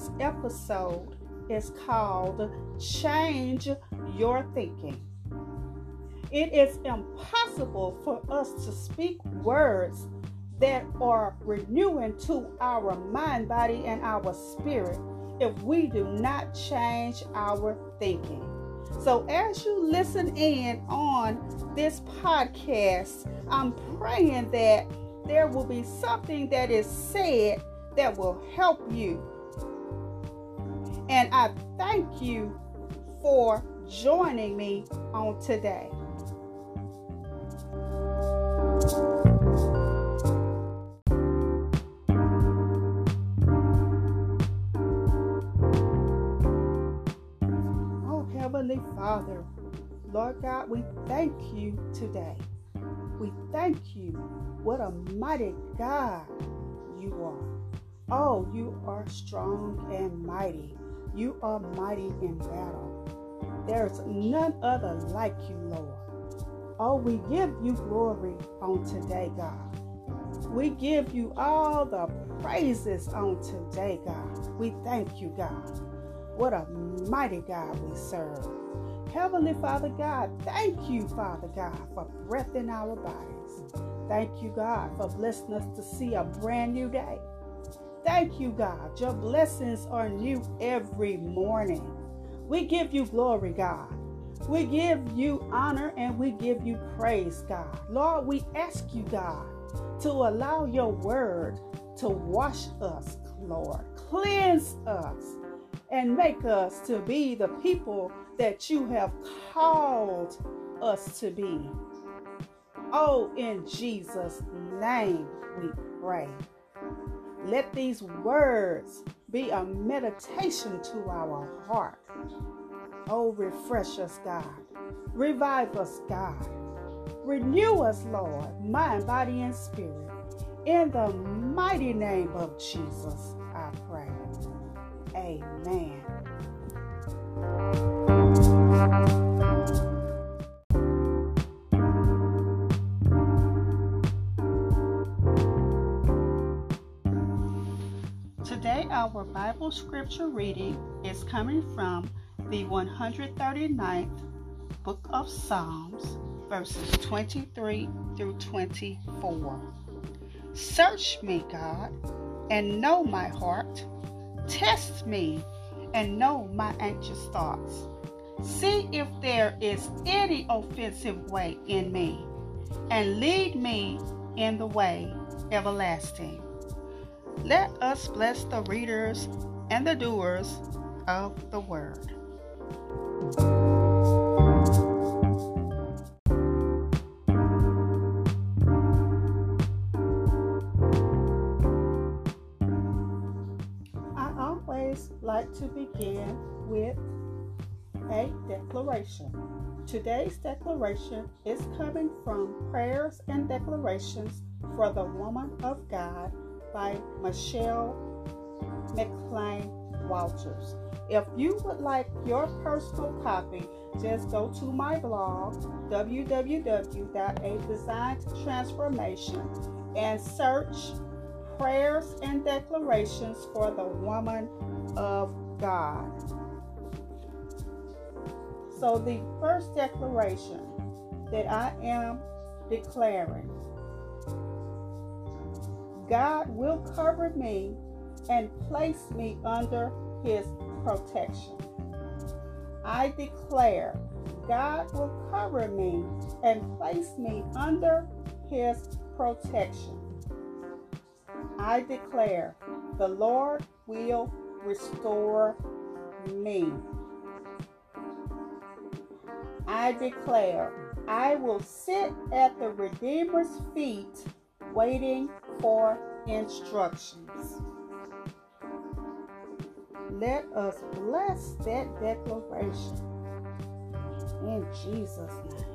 today's episode is called Change Your Thinking. It is impossible for us to speak words that are renewing to our mind, body, and our spirit if we do not change our thinking. So, as you listen in on this podcast, I'm praying that there will be something that is said that will help you. And I thank you for joining me on today. Oh, Heavenly Father, Lord God, we thank you today. We thank you. What a mighty God you are. Oh, you are strong and mighty. You are mighty in battle. There's none other like you, Lord. Oh, we give you glory on today, God. We give you all the praises on today, God. We thank you, God. What a mighty God we serve. Heavenly Father God, thank you, Father God, for breath in our bodies. Thank you, God, for blessing us to see a brand new day. Thank you, God. Your blessings are new every morning. We give you glory, God. We give you honor and we give you praise, God. Lord, we ask you, God, to allow your word to wash us, Lord. Cleanse us and make us to be the people that you have called us to be. Oh, in Jesus' name we pray. Let these words be a meditation to our heart. Oh, refresh us, God. Revive us, God. Renew us, Lord, mind, body, and spirit. In the mighty name of Jesus, I pray. Amen. Today, our Bible scripture reading is coming from the 139th book of Psalms, verses 23 through 24. Search me, God, and know my heart. Test me and know my anxious thoughts. See if there is any offensive way in me, and lead me in the way everlasting. Let us bless the readers and the doers of the word. I always like to begin with a declaration. Today's declaration is coming from Prayers and Declarations for the Woman of God by Michelle McClain Walters. If you would like your personal copy, just go to my blog, www.adesignedtransformation, and search Prayers and Declarations for the Woman of God. So, the first declaration that I am declaring God will cover me and place me under his protection. I declare God will cover me and place me under his protection. I declare the Lord will restore me. I declare I will sit at the Redeemer's feet waiting for instructions. Let us bless that declaration in Jesus' name.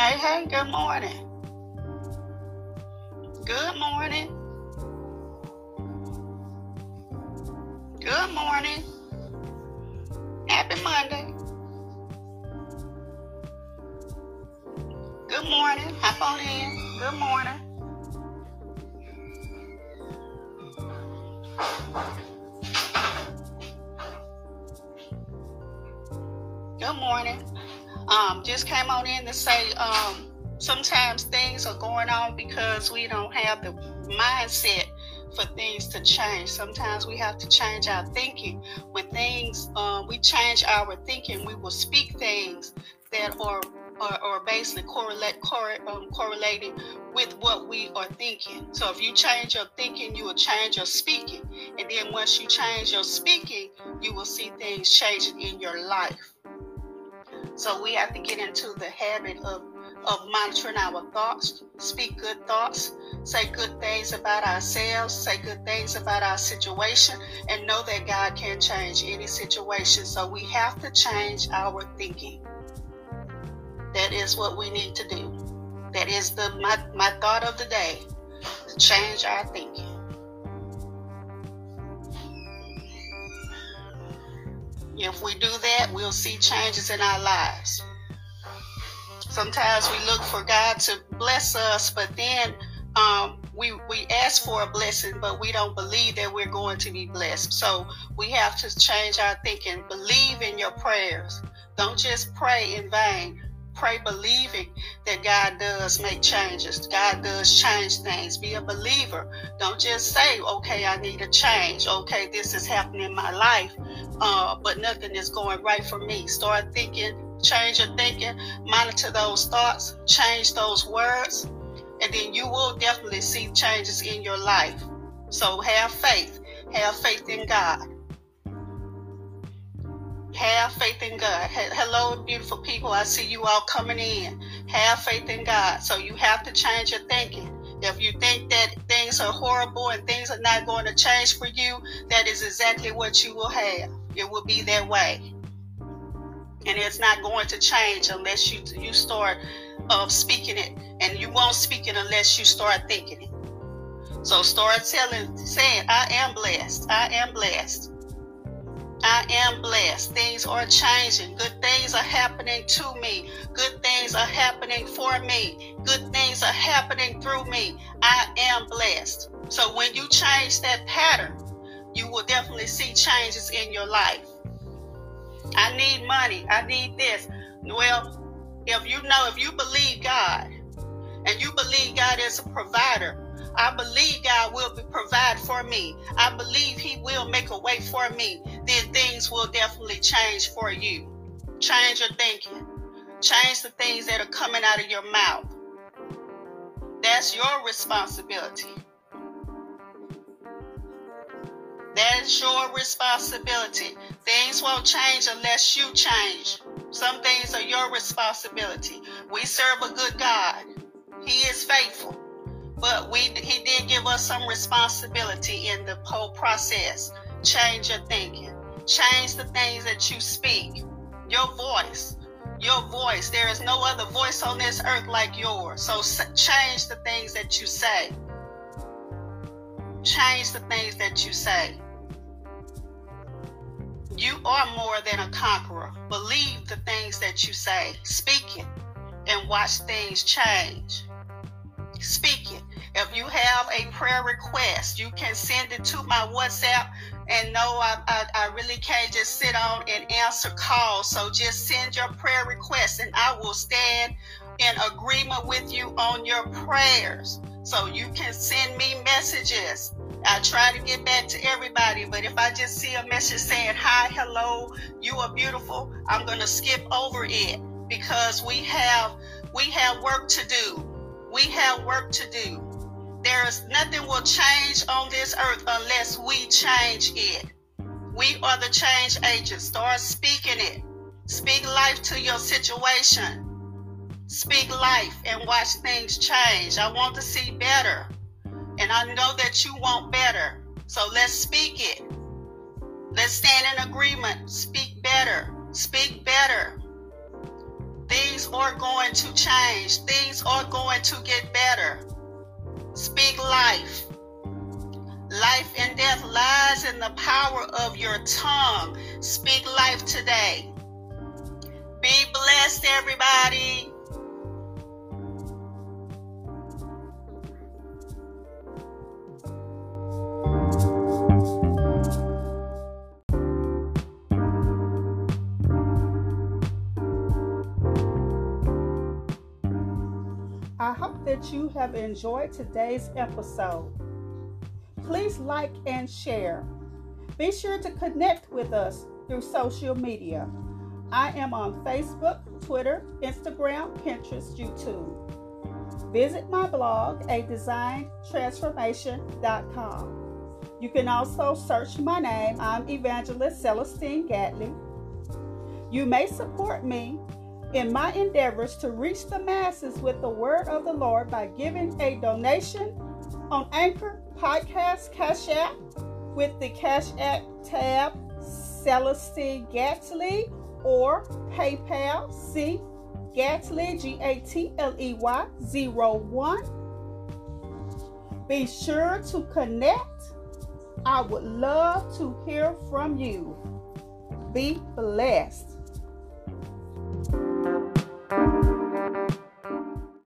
Hey, hey, good morning. Good morning. Good morning. Happy Monday. Good morning. Hop on in. Good morning. Um, just came on in to say um, sometimes things are going on because we don't have the mindset for things to change. Sometimes we have to change our thinking. When things, um, we change our thinking, we will speak things that are are, are basically correlate, correlate um, correlating with what we are thinking. So if you change your thinking, you will change your speaking, and then once you change your speaking, you will see things changing in your life. So we have to get into the habit of, of monitoring our thoughts, speak good thoughts, say good things about ourselves, say good things about our situation, and know that God can change any situation. So we have to change our thinking. That is what we need to do. That is the my, my thought of the day. Change our thinking. If we do that, we'll see changes in our lives. Sometimes we look for God to bless us, but then um, we we ask for a blessing, but we don't believe that we're going to be blessed. So we have to change our thinking. Believe in your prayers. Don't just pray in vain pray believing that God does make changes. God does change things. Be a believer. Don't just say, okay, I need a change. Okay, this is happening in my life, uh, but nothing is going right for me. Start thinking, change your thinking, monitor those thoughts, change those words, and then you will definitely see changes in your life. So have faith. Have faith in God. Have faith in God. Hello, beautiful people. I see you all coming in. Have faith in God. So you have to change your thinking. If you think that things are horrible and things are not going to change for you, that is exactly what you will have. It will be that way. And it's not going to change unless you you start uh, speaking it. And you won't speak it unless you start thinking it. So start telling, saying, I am blessed. I am blessed. I am blessed. Things are changing. Good things are happening to me. Good things are happening for me. Good things are happening through me. I am blessed. So when you change that pattern, you will definitely see changes in your life. I need money. I need this. Well, if you know, if you believe God and you believe God is a provider, I believe God will provide for me. I believe He will make a way for me. Then things will definitely change for you. Change your thinking. Change the things that are coming out of your mouth. That's your responsibility. That is your responsibility. Things won't change unless you change. Some things are your responsibility. We serve a good God. He is faithful. But we he did give us some responsibility in the whole process. Change your thinking. Change the things that you speak. Your voice. Your voice. There is no other voice on this earth like yours. So change the things that you say. Change the things that you say. You are more than a conqueror. Believe the things that you say. Speak it and watch things change. Speak it. If you have a prayer request, you can send it to my WhatsApp. And no, I, I, I really can't just sit on and answer calls. So just send your prayer requests, and I will stand in agreement with you on your prayers. So you can send me messages. I try to get back to everybody, but if I just see a message saying, Hi, hello, you are beautiful, I'm going to skip over it because we have we have work to do. We have work to do. There's nothing will change on this earth unless we change it. We are the change agents. Start speaking it. Speak life to your situation. Speak life and watch things change. I want to see better. And I know that you want better. So let's speak it. Let's stand in agreement. Speak better. Speak better. Things are going to change. Things are going to get better. Speak life. Life and death lies in the power of your tongue. Speak life today. Be blessed, everybody. That you have enjoyed today's episode. Please like and share. Be sure to connect with us through social media. I am on Facebook, Twitter, Instagram, Pinterest, YouTube. Visit my blog, adesignedtransformation.com. You can also search my name. I'm Evangelist Celestine Gatley. You may support me in my endeavors to reach the masses with the word of the Lord by giving a donation on Anchor Podcast Cash App with the Cash App tab Celestine Gatley or PayPal C Gatley G A T L E Y 01. Be sure to connect. I would love to hear from you. Be blessed.